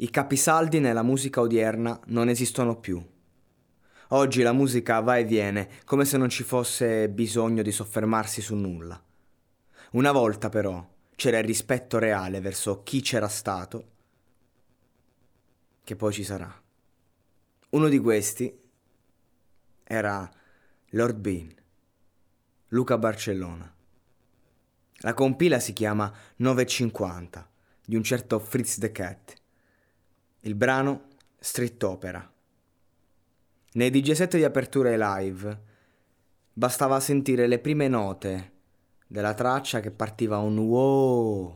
I capisaldi nella musica odierna non esistono più. Oggi la musica va e viene come se non ci fosse bisogno di soffermarsi su nulla. Una volta però c'era il rispetto reale verso chi c'era stato, che poi ci sarà. Uno di questi era Lord Bean, Luca Barcellona. La compila si chiama 950 di un certo Fritz the Cat. Il brano Street Opera. Nei DJ set di apertura e live bastava sentire le prime note della traccia che partiva un wow.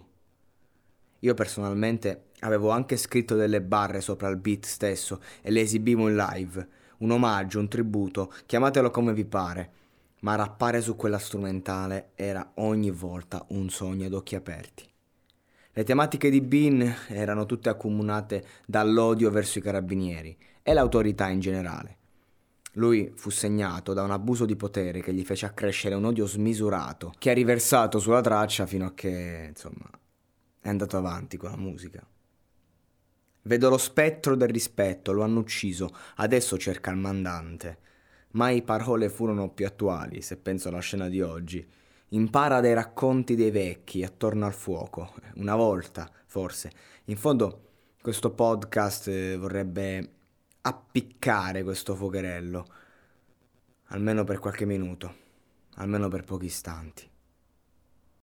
Io personalmente avevo anche scritto delle barre sopra il beat stesso e le esibivo in live, un omaggio, un tributo, chiamatelo come vi pare, ma rappare su quella strumentale era ogni volta un sogno ad occhi aperti. Le tematiche di Bean erano tutte accomunate dall'odio verso i carabinieri e l'autorità in generale. Lui fu segnato da un abuso di potere che gli fece accrescere un odio smisurato, che ha riversato sulla traccia fino a che, insomma, è andato avanti con la musica. Vedo lo spettro del rispetto, lo hanno ucciso, adesso cerca il mandante. Mai parole furono più attuali, se penso alla scena di oggi. Impara dai racconti dei vecchi attorno al fuoco. Una volta, forse. In fondo, questo podcast eh, vorrebbe appiccare questo fuocherello, almeno per qualche minuto, almeno per pochi istanti.